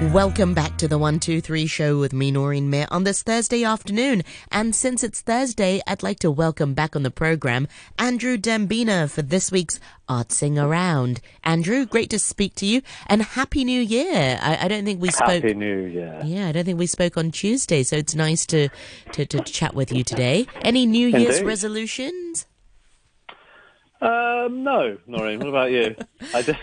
Welcome back to the 123 show with me, Noreen Mir, on this Thursday afternoon. And since it's Thursday, I'd like to welcome back on the program Andrew Dembina for this week's Artsing Around. Andrew, great to speak to you and Happy New Year. I, I don't think we spoke. Happy New Year. Yeah, I don't think we spoke on Tuesday, so it's nice to, to, to chat with you today. Any New Year's resolutions? Um, no, Noreen, what about you? I,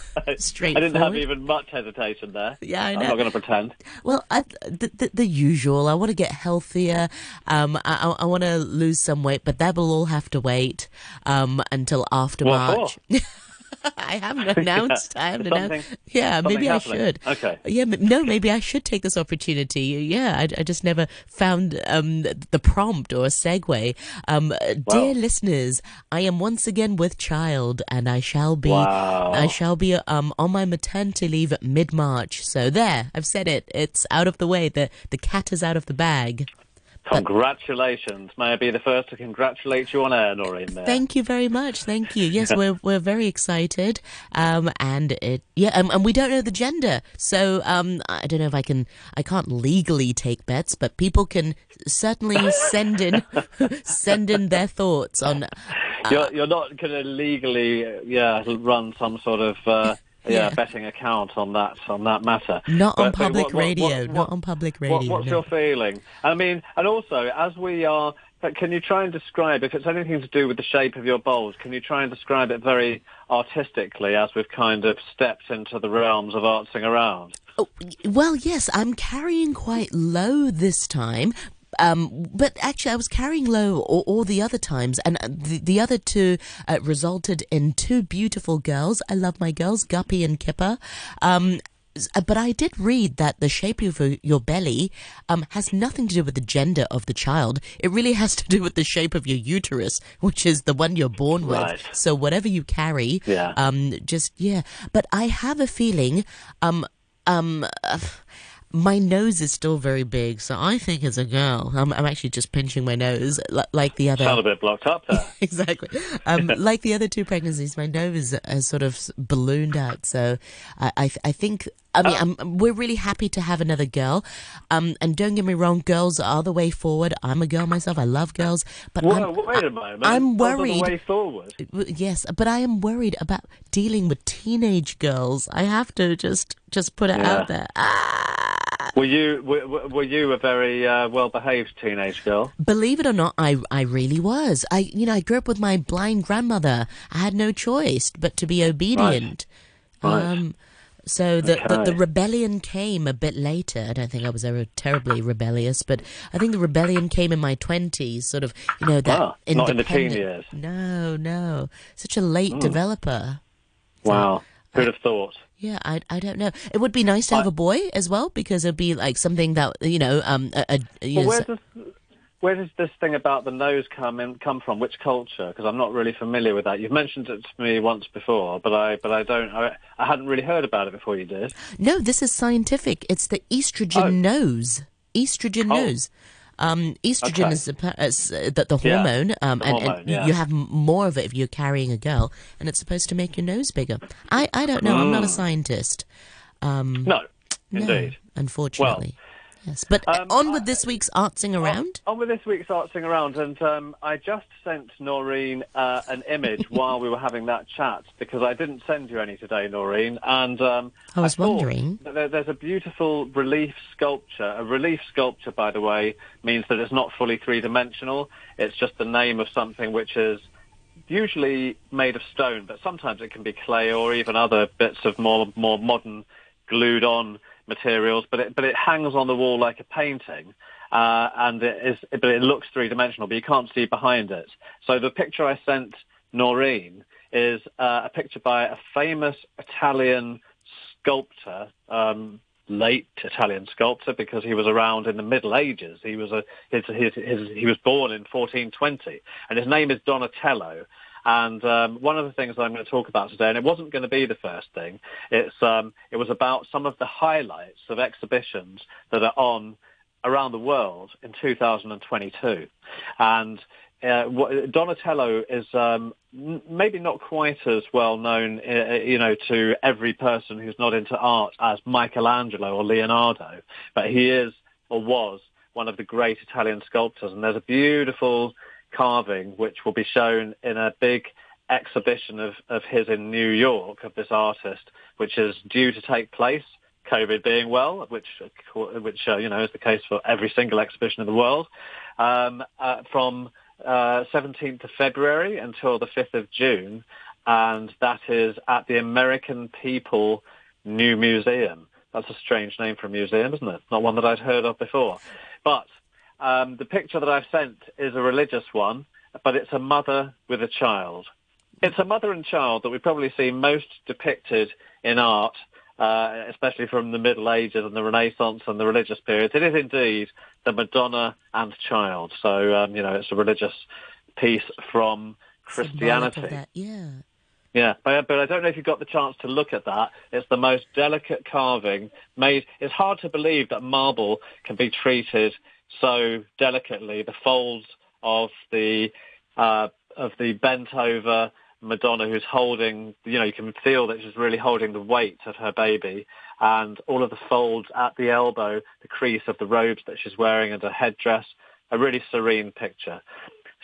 I, I didn't have even much hesitation there. Yeah, I know. I'm not going to pretend. Well, I, the, the the usual. I want to get healthier. Um, I, I want to lose some weight, but that will all have to wait um, until after What March. I haven't announced. I haven't Something- announced. Yeah, maybe I should. Okay. Yeah, no, maybe I should take this opportunity. Yeah, I, I just never found um, the prompt or a segue. Um, Dear listeners, I am once again with child, and I shall be. Wow. I shall be um, on my maternity leave mid March. So there, I've said it. It's out of the way. The the cat is out of the bag. Congratulations. May I be the first to congratulate you on air, Noreen? There. Thank you very much. Thank you. Yes, we're we're very excited. Um, and it yeah, um, and we don't know the gender, so um, I don't know if I can. I can't legally take bets, but people can certainly send in send in their thoughts on. you're, you're not going to legally, uh, yeah, run some sort of uh, yeah, betting account on that on that matter. Not on But- but public what- what- radio. what- not on public radio. what's no. your feeling? I mean, and also, as we are, but can you try and describe, if it's anything to do with the shape of your bowls, can you try and describe it very artistically as we've kind of stepped into the realms of artsing around? Oh, well, yes, I'm carrying quite low this time. Um, but actually, I was carrying low all, all the other times, and uh, the, the other two uh, resulted in two beautiful girls. I love my girls, Guppy and Kipper. Um, uh, but I did read that the shape of your- your belly um, has nothing to do with the gender of the child. It really has to do with the shape of your uterus, which is the one you're born with. Right. So whatever you carry, Yeah. um, just yeah. But I have a feeling, um, um, uh, my nose is still very big, so I think as a girl, I'm, I'm actually just pinching my nose li- like the other. Sound a bit blocked up there. exactly. Um, like the other two pregnancies, my nose has sort of ballooned out. So I, I, I think. I mean. I'm, we're really happy to have another girl. Um, and don't get me wrong, girls are the way forward. I'm a girl myself. I love girls, but Whoa, I'm, wait a moment. I'm worried. The way forward. Yes, but I am worried about dealing with teenage girls. I have to just just put it Yeah. out there. Ah! Were you were, were- you a very uh, well-behaved teenage girl? Believe it or not, I I really was. I you know I grew up with my blind grandmother. I had no choice but to be obedient. Right. Um, so the, the the rebellion came a bit later. I don't think I was ever terribly rebellious, but I think the rebellion came in my twenties. Sort of, you know that Ah, not in the teen years. No, no, such a late developer. Wow. Who'd have thought? Yeah, I, I don't know. It would be nice to have a boy as well because it'd be like something that you know um a, a, you Well, know, where does where does this thing about the nose come in, come from? Which culture? Because I'm not really familiar with that. You've mentioned it to me once before, but I but I don't. I, I hadn't really heard about it before you did. no. This is scientific. It's the estrogen Oh. nose. Estrogen Oh. nose. Um, estrogen Okay. is the, uh, the, the Yeah, hormone, um, the and, hormone, and yeah. you have more of it if you're carrying a girl, and it's supposed to make your nose bigger. I, I don't know. I'm not a scientist. Um, No, no, indeed. unfortunately. Yes, but Um, on with this week's artsing around. On with this week's Artsing Around, and um, I just sent Noreen uh, an image while we were having that chat because I didn't send you any today, Noreen. And um, I was thought wondering. there, there's a beautiful relief sculpture. A relief sculpture, by the way, means that it's not fully three-dimensional. It's just the name of something which is usually made of stone, but sometimes it can be clay or even other bits of more more modern glued on materials. But it but it hangs on the wall like a painting, uh, and it is but it looks three dimensional, but you can't see behind it. So the picture I sent Noreen is uh, a picture by a famous Italian sculptor. Um, late Italian sculptor because he was around in the Middle Ages. He was a his, his, his, he was born in 1420, and his name is Donatello. And um, one of the things I'm going to talk about today, and it wasn't going to be the first thing, it's um, it was about some of the highlights of exhibitions that are on around the world in 2022. And uh, Donatello is um, maybe not quite as well known, uh, uh, you know, to every person who's not into art as Michelangelo or Leonardo, but he is or was one of the great Italian sculptors. And there's a beautiful carving which will be shown in a big exhibition of, of his in New York of this artist, which is due to take place. COVID being well, which which uh, you know is the case for every single exhibition in the world, um, uh, from uh, 17th of February until the 5th of June, and that is at the American People New Museum. That's a strange name for a museum, isn't it? Not one that I'd heard of before. But um, the picture that I've sent is a religious one, but it's a mother with a child. It's a mother and child that we probably see most depicted in art, uh, especially from the Middle Ages and the Renaissance and the religious periods. It is indeed the Madonna and child. So, um, you know, it's a religious piece from Christianity. yeah. Yeah, but, but I don't know if you got the chance to look at that. It's the most delicate carving made. It's hard to believe that marble can be treated so delicately. The folds of the uh, of the bent over Madonna who's holding, you know, you can feel that she's really holding the weight of her baby and all of the folds at the elbow, the crease of the robes that she's wearing and her headdress, a really serene picture.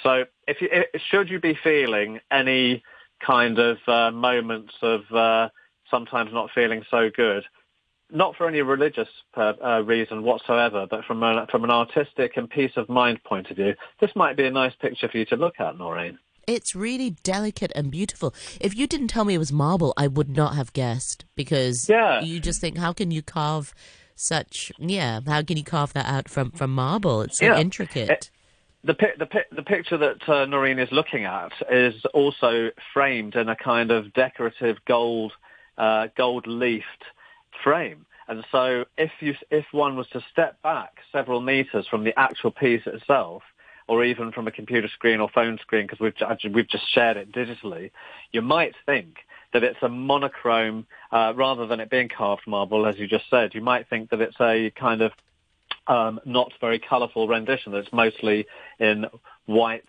So if you, should you be feeling any kind of uh, moments of uh, sometimes not feeling so good, not for any religious uh, uh, reason whatsoever, but from a, from an artistic and peace of mind point of view, this might be a nice picture for you to look at, Noreen. It's really delicate and beautiful. If you didn't tell me it was marble, I would not have guessed because yeah. you just think, how can you carve such? Yeah, how can you carve that out from from marble? It's so yeah. intricate. It, the, the, the picture that uh, Noreen is looking at is also framed in a kind of decorative gold uh, gold leafed frame. And so if you if one was to step back several meters from the actual piece itself, or even from a computer screen or phone screen, because we've, we've just shared it digitally, you might think that it's a monochrome uh, rather than it being carved marble, as you just said. You might think that it's a kind of um, not very colourful rendition. That's mostly in white,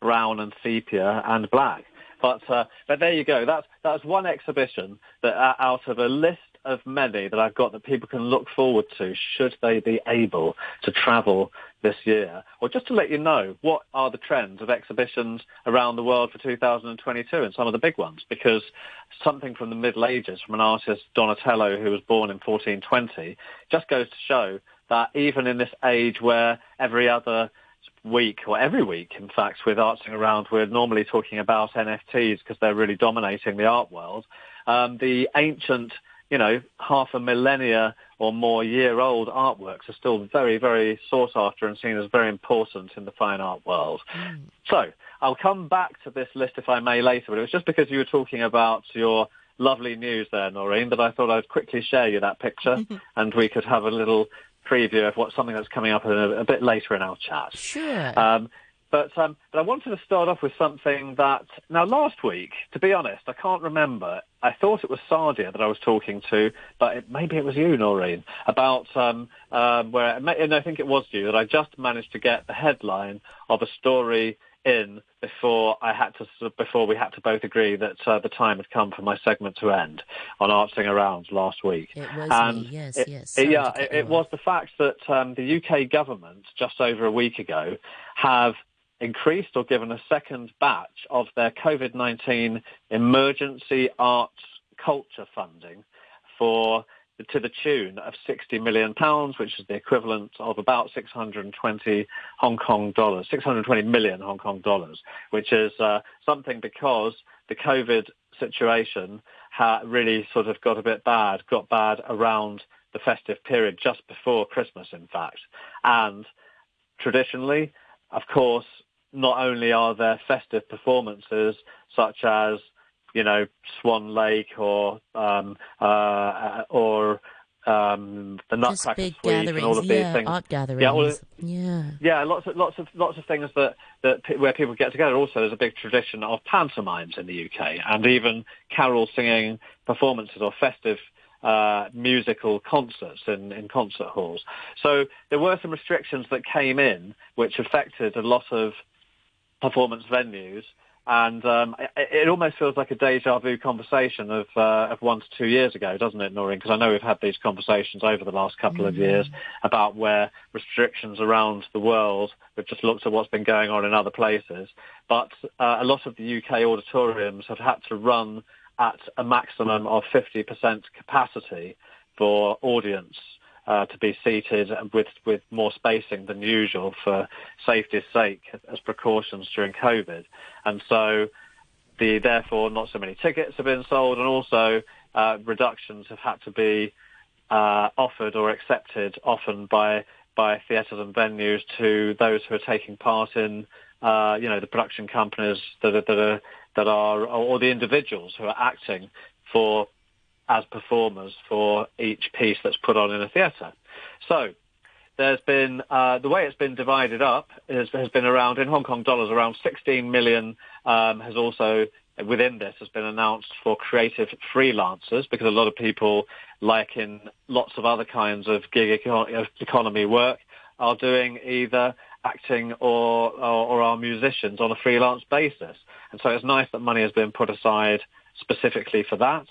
brown, and sepia and black. But uh, but there you go. That's that's one exhibition that uh, out of a list of many that I've got that people can look forward to should they be able to travel this year. Or just to let you know what are the trends of exhibitions around the world for 2022 and some of the big ones because something from the Middle Ages from an artist Donatello who was born in 1420 just goes to show that even in this age where every other week or every week, in fact, with Artsing Around, we're normally talking about NFTs because they're really dominating the art world. Um, the ancient you know, half a millennia or more year old artworks are still very, very sought after and seen as very important in the fine art world. Mm. So I'll come back to this list if I may later, but it was just because you were talking about your lovely news there, Noreen, that I thought I'd quickly share you that picture and we could have a little preview of what something that's coming up a, a bit later in our chat. Sure. Um, but, um, but I wanted to start off with something that, now last week, to be honest, I can't remember. I thought it was Sadia that I was talking to, but it, maybe it was you, Noreen, about um, um, where, and I think it was you, that I just managed to get the headline of a story in before I had to before we had to both agree that uh, the time had come for my segment to end on Artsing Around last week. It was and me. yes, it, yes. It, yeah, it, it was the fact that um, the UK government just over a week ago have increased or given a second batch of their COVID-19 emergency arts culture funding for to the tune of 60 million pounds, which is the equivalent of about 620 Hong Kong dollars, 620 million Hong Kong dollars, which is uh, something because the COVID situation ha- really sort of got a bit bad, got bad around the festive period, just before Christmas, in fact. And traditionally, of course, not only are there festive performances such as you know Swan Lake or um, uh, or um, the Nutcracker Suite and all of yeah, things. Art gatherings. Yeah, well, yeah, yeah, lots of lots of lots of things that that where people get together. Also, there's a big tradition of pantomimes in the UK, and even carol singing performances or festive uh, musical concerts in, in concert halls. So there were some restrictions that came in which affected a lot of performance venues. And um, it, it, almost feels like a deja vu conversation of uh, of one to two years ago, doesn't it, Noreen? Because I know we've had these conversations over the last couple mm-hmm. of years about where restrictions around the world. We've just looked at what's been going on in other places, but uh, a lot of the UK auditoriums have had to run at a maximum of 50% capacity for audience uh, to be seated with with more spacing than usual for safety's sake as precautions during COVID, and so the therefore not so many tickets have been sold, and also uh, reductions have had to be uh, offered or accepted often by by theatres and venues to those who are taking part in uh, you know the production companies that are, that are that are or the individuals who are acting for as performers for each piece that's put on in a theatre. So there's been uh, the way it's been divided up is, has been around in Hong Kong dollars around 16 million um, has also within this has been announced for creative freelancers because a lot of people like in lots of other kinds of gig economy work are doing either acting or, or, or are musicians on a freelance basis. And so it's nice that money has been put aside specifically for that.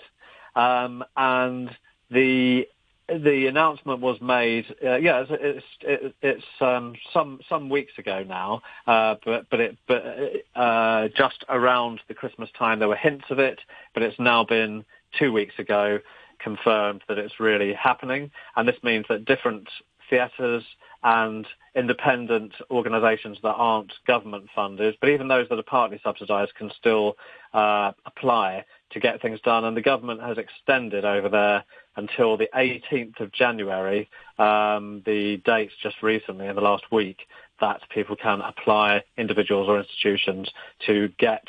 Um, and the the announcement was made. Uh, yeah, it's it's, it, it's um, some some weeks ago now, uh, but but it but uh, just around the Christmas time there were hints of it, but it's now been two weeks ago confirmed that it's really happening, and this means that different theatres and independent organisations that aren't government funded, but even those that are partly subsidised can still uh, apply to get things done. And the government has extended over there until the 18th of January, um, the dates just recently in the last week, that people can apply, individuals or institutions, to get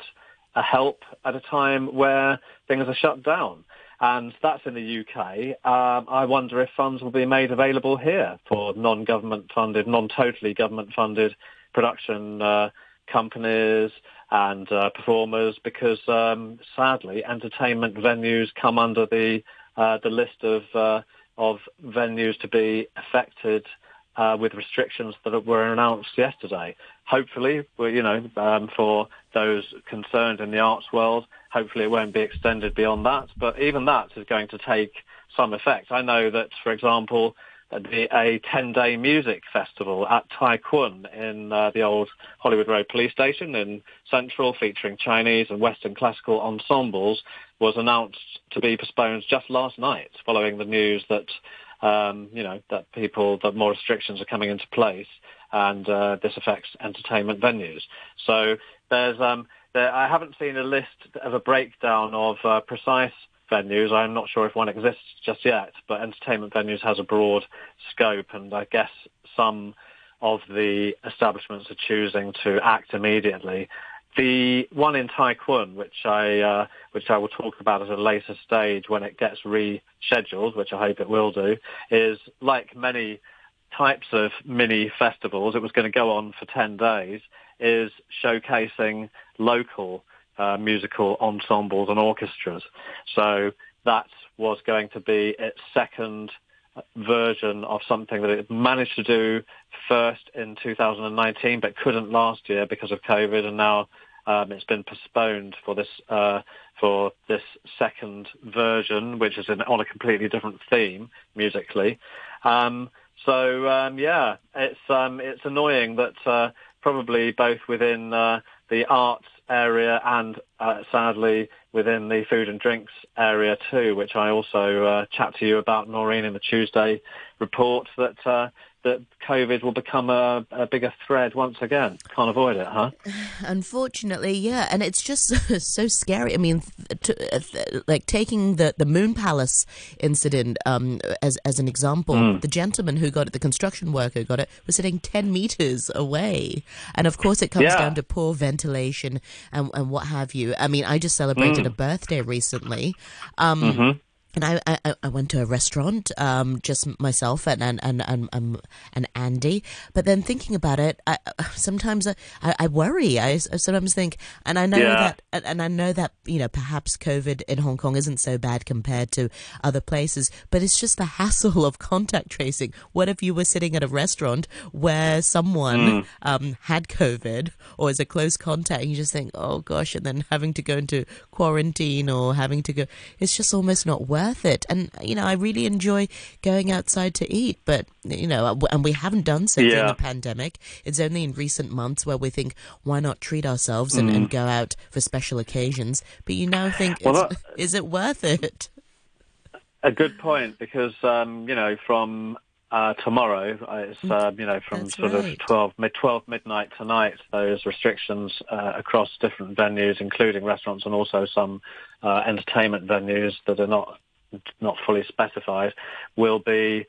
a help at a time where things are shut down. And that's in the UK. Um, I wonder if funds will be made available here for non-government funded, non-totally government funded production uh, companies, and uh, performers because um, sadly entertainment venues come under the uh, the list of uh, of venues to be affected uh, with restrictions that were announced yesterday. Hopefully, you know, um, for those concerned in the arts world, hopefully it won't be extended beyond that. But even that is going to take some effect. I know that, for example, a 10-day music festival at Tai Kwun in uh, the old Hollywood Road police station in Central featuring Chinese and Western classical ensembles was announced to be postponed just last night following the news that, um, you know, that people, that more restrictions are coming into place and uh, this affects entertainment venues. So there's, um, there, I haven't seen a list of a breakdown of uh, precise venues. I'm not sure if one exists just yet, but entertainment venues has a broad scope, and I guess some of the establishments are choosing to act immediately. The one in Tai Kwun, which I uh, which I will talk about at a later stage when it gets rescheduled, which I hope it will do, is like many types of mini festivals. It was going to go on for ten days. Is showcasing local uh, musical ensembles and orchestras. So that was going to be its second version of something that it managed to do first in 2019 but couldn't last year because of COVID and now um, it's been postponed for this uh, for this second version, which is in, on a completely different theme musically. Um, so um, yeah, it's um, it's annoying that uh, probably both within uh, the arts area and uh, sadly within the food and drinks area too, which I also uh, chat to you about, Noreen, in the Tuesday report that uh, that COVID will become a, a, bigger thread once again. Can't avoid it, huh? Unfortunately, yeah, and it's just so scary. I mean, to, uh, like taking the, the Moon Palace incident um, as as an example, mm. the gentleman who got it, the construction worker who got it, was sitting ten meters away, and of course, it comes yeah. down to poor ventilation and, and what have you. I mean, I just celebrated mm. a birthday recently. Um, mm-hmm and I, I, I went to a restaurant, um, just myself and and and and, um, and Andy. But then thinking about it, I, sometimes I, I worry. I sometimes think, and I know yeah. that, and I know that you know perhaps COVID in Hong Kong isn't so bad compared to other places, but it's just the hassle of contact tracing. What if you were sitting at a restaurant where someone mm. um, had COVID or is a close contact, and you just think, oh gosh, and then having to go into quarantine or having to go, it's just almost not worth worth it. And, you know, I really enjoy going outside to eat, but, you know, and we haven't done so yeah. during the pandemic. It's only in recent months where we think, why not treat ourselves and, mm. and go out for special occasions? But you now think, well, that, is it worth it? A good point, because, um, you know, from uh, tomorrow. Uh, it's mm. uh, you know from That's sort right. of twelve mid twelve midnight tonight. Those restrictions uh, across different venues, including restaurants and also some uh, entertainment venues that are not not fully specified, will be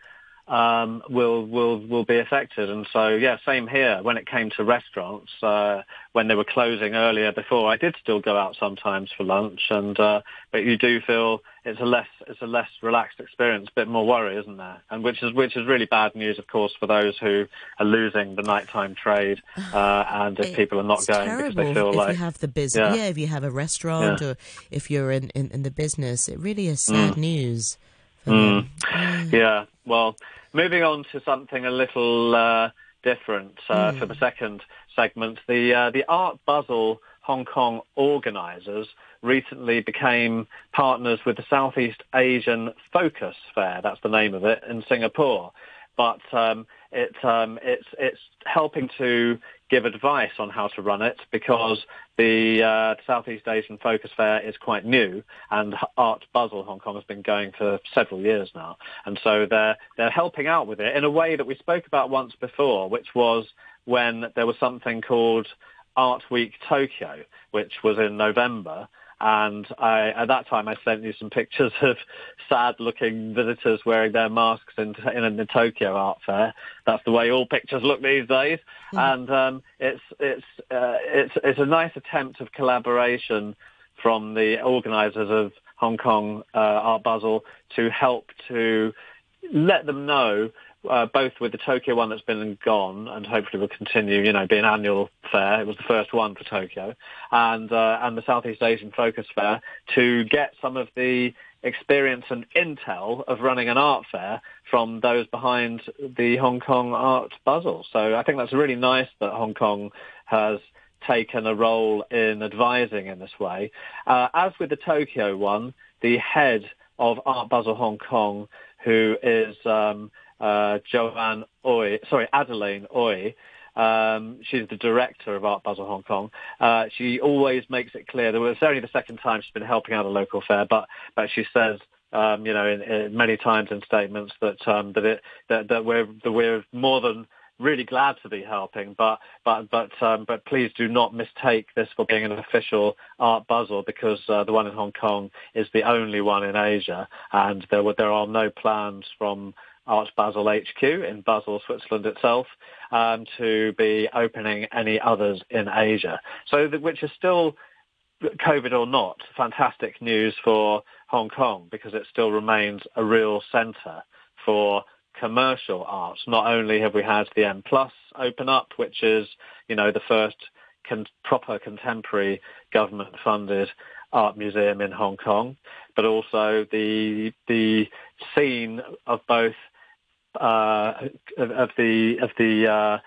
um, will will will be affected. And so, yeah, same here. When it came to restaurants, uh, when they were closing earlier before, I did still go out sometimes for lunch. And uh, but you do feel it's a less it's a less relaxed experience, a bit more worry, isn't there? And which is which is really bad news, of course, for those who are losing the nighttime trade, uh, and if people are not going because they feel if like you have the business, yeah. yeah. if you have a restaurant yeah. or if you're in, in, in the business, it really is sad mm. news. Mm. Mm. Yeah. Well, moving on to something a little uh, different uh, mm. for the second segment, the uh, the Art Basel Hong Kong organisers recently became partners with the Southeast Asian Focus Fair. That's the name of it in Singapore. But um, it, um, it's it's helping to give advice on how to run it because the uh, Southeast Asian Focus Fair is quite new, and Art Basel Hong Kong has been going for several years now, and so they're they're helping out with it in a way that we spoke about once before, which was when there was something called Art Week Tokyo, which was in November, and I, at that time, I sent you some pictures of sad-looking visitors wearing their masks in, in the Tokyo Art Fair. That's the way all pictures look these days. Mm. And um, it's it's uh, it's it's a nice attempt of collaboration from the organisers of Hong Kong uh, Art Basel to help to let them know uh, both with the Tokyo one that's been and gone, and hopefully will continue, you know, be an annual fair. It was the first one for Tokyo, and uh, and the Southeast Asian Focus Fair to get some of the experience and intel of running an art fair from those behind the Hong Kong Art Basel. So I think that's really nice that Hong Kong has taken a role in advising in this way. Uh, as with the Tokyo one, the head of Art Basel Hong Kong, who is um, uh, Joanne Oi, sorry, Adeline Ooi. Um, she's the director of Art Basel Hong Kong. Uh, she always makes it clear that it's only the second time she's been helping out a local fair, but but she says um, you know, in, in many times in statements that um, that it that, that we're that we're more than really glad to be helping, but but but um, but please do not mistake this for being an official art Basel because uh, the one in Hong Kong is the only one in Asia, and there there are no plans from Art Basel HQ in Basel, Switzerland itself, um, to be opening any others in Asia. So, the, which is still, COVID or not, fantastic news for Hong Kong because it still remains a real centre for commercial art. Not only have we had the M Plus open up, which is, you know, the first con- proper contemporary government-funded art museum in Hong Kong, but also the the scene of both uh, of, the of the uh,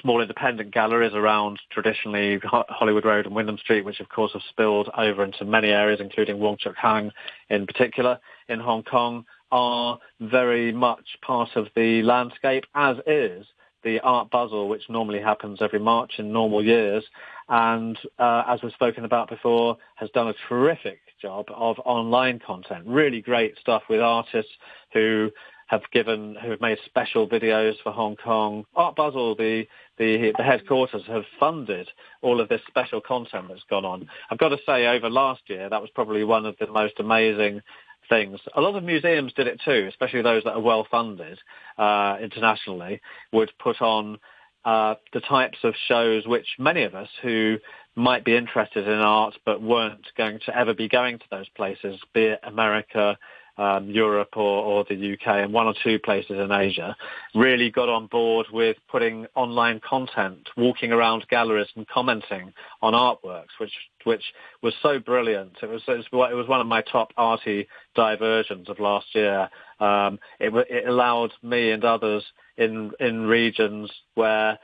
small independent galleries around traditionally Hollywood Road and Wyndham Street, which of course have spilled over into many areas, including Wong Chuk Hang in particular in Hong Kong, are very much part of the landscape, as is the Art Basel, which normally happens every March in normal years, and uh, as we've spoken about before, has done a terrific job of online content. Really great stuff with artists who have given, who have made special videos for Hong Kong. Art Basel, the, the, the headquarters, have funded all of this special content that's gone on. I've got to say, over last year, that was probably one of the most amazing things. A lot of museums did it too, especially those that are well funded uh, internationally, would put on uh, the types of shows which many of us who might be interested in art but weren't going to ever be going to those places, be it America, um, Europe or, or the UK and one or two places in Asia, really got on board with putting online content, walking around galleries and commenting on artworks, which which was so brilliant. It was it was, one of my top arty diversions of last year. Um, it, it allowed me and others in in regions where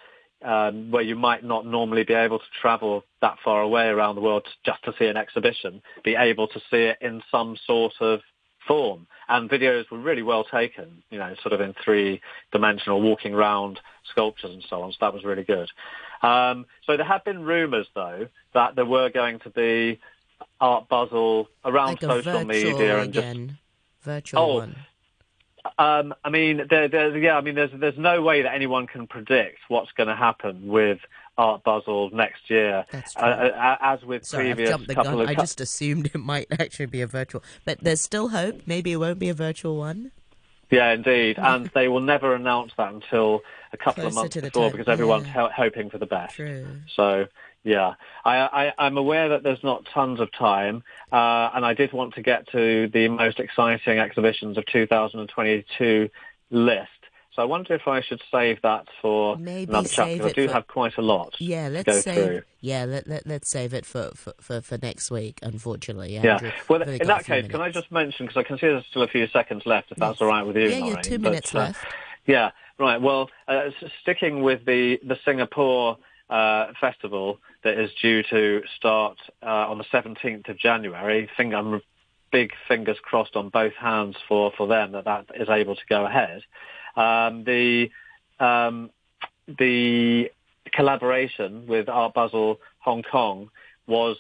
um, where you might not normally be able to travel that far away around the world just to see an exhibition, be able to see it in some sort of form. And videos were really well taken, you know, sort of in three-dimensional walking around sculptures and so on. So that was really good. Um, so there have been rumours, though, that there were going to be Art Basel around like social media and again. just virtual Oh, one. Um, I mean, there, there, yeah, I mean, there's there's no way that anyone can predict what's going to happen with Art Basel next year. That's true. Uh, uh, as with Sorry, I've previous jumped the couple gun. of I just assumed it might actually be a virtual, but there's still hope. Maybe it won't be a virtual one. Yeah, indeed. And they will never announce that until a couple of months before time, because everyone's yeah. ho- hoping for the best. True. So, yeah, I, I, I'm aware that there's not tons of time, uh, and I did want to get to the most exciting exhibitions of 2022 list. So I wonder if I should save that for Maybe another chapter. I do for- have quite a lot Yeah, let's go save. through. Yeah, let, let let's save it for for, for, for next week. Unfortunately, Yeah. Andrew. Well, in that case, can I just mention, because I can see there's still a few seconds left, if that's all right with you, Yeah, yeah, Noreen, two but, minutes uh, left. Yeah, right. Well, uh, sticking with the, the Singapore uh, festival that is due to start uh, on the 17th of January, think I'm big fingers crossed on both hands for, for them that that is able to go ahead. Um, the um, the collaboration with Art Basel Hong Kong was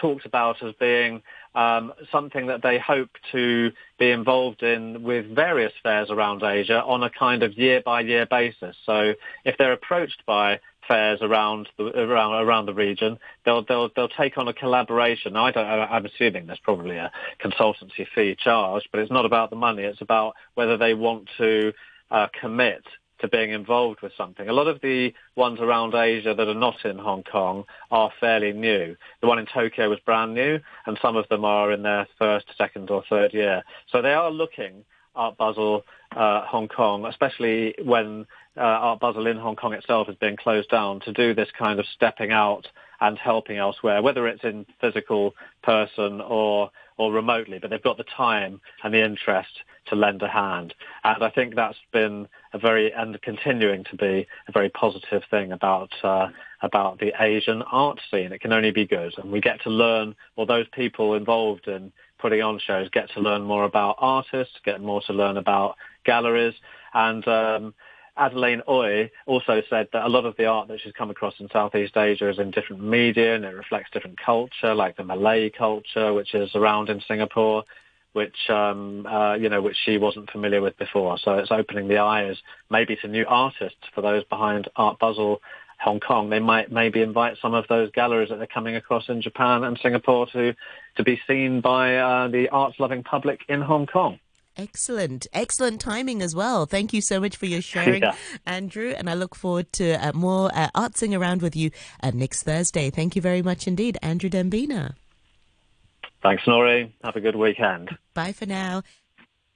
talked about as being um, something that they hope to be involved in with various fairs around Asia on a kind of year-by-year basis. So if they're approached by fairs around the around around the region, they'll they'll they'll take on a collaboration. I don't. I'm assuming there's probably a consultancy fee charged, but it's not about the money. It's about whether they want to uh, commit to being involved with something. A lot of the ones around Asia that are not in Hong Kong are fairly new. The one in Tokyo was brand new, and some of them are in their first, second, or third year. So they are looking Art Basel uh, Hong Kong, especially when uh, Art Basel in Hong Kong itself is being closed down, to do this kind of stepping out and helping elsewhere, whether it's in physical person or or remotely, but they've got the time and the interest to lend a hand. And I think that's been a very and continuing to be a very positive thing about uh, about the Asian art scene. It can only be good, and we get to learn, or those people involved in putting on shows get to learn more about artists, get more to learn about galleries, and um, Adeline Ooi also said that a lot of the art that she's come across in Southeast Asia is in different media and it reflects different culture, like the Malay culture, which is around in Singapore, which um, uh, you know, which she wasn't familiar with before. So it's opening the eyes maybe to new artists for those behind Art Basel. Hong Kong, they might maybe invite some of those galleries that they're coming across in Japan and Singapore to to be seen by uh, the arts-loving public in Hong Kong. Excellent, excellent timing as well. Thank you so much for your sharing, Yeah. Andrew. And I look forward to uh, more uh, artsing around with you uh, next Thursday. Thank you very much indeed, Andrew Dembina. Thanks, Nori. Have a good weekend. Bye for now.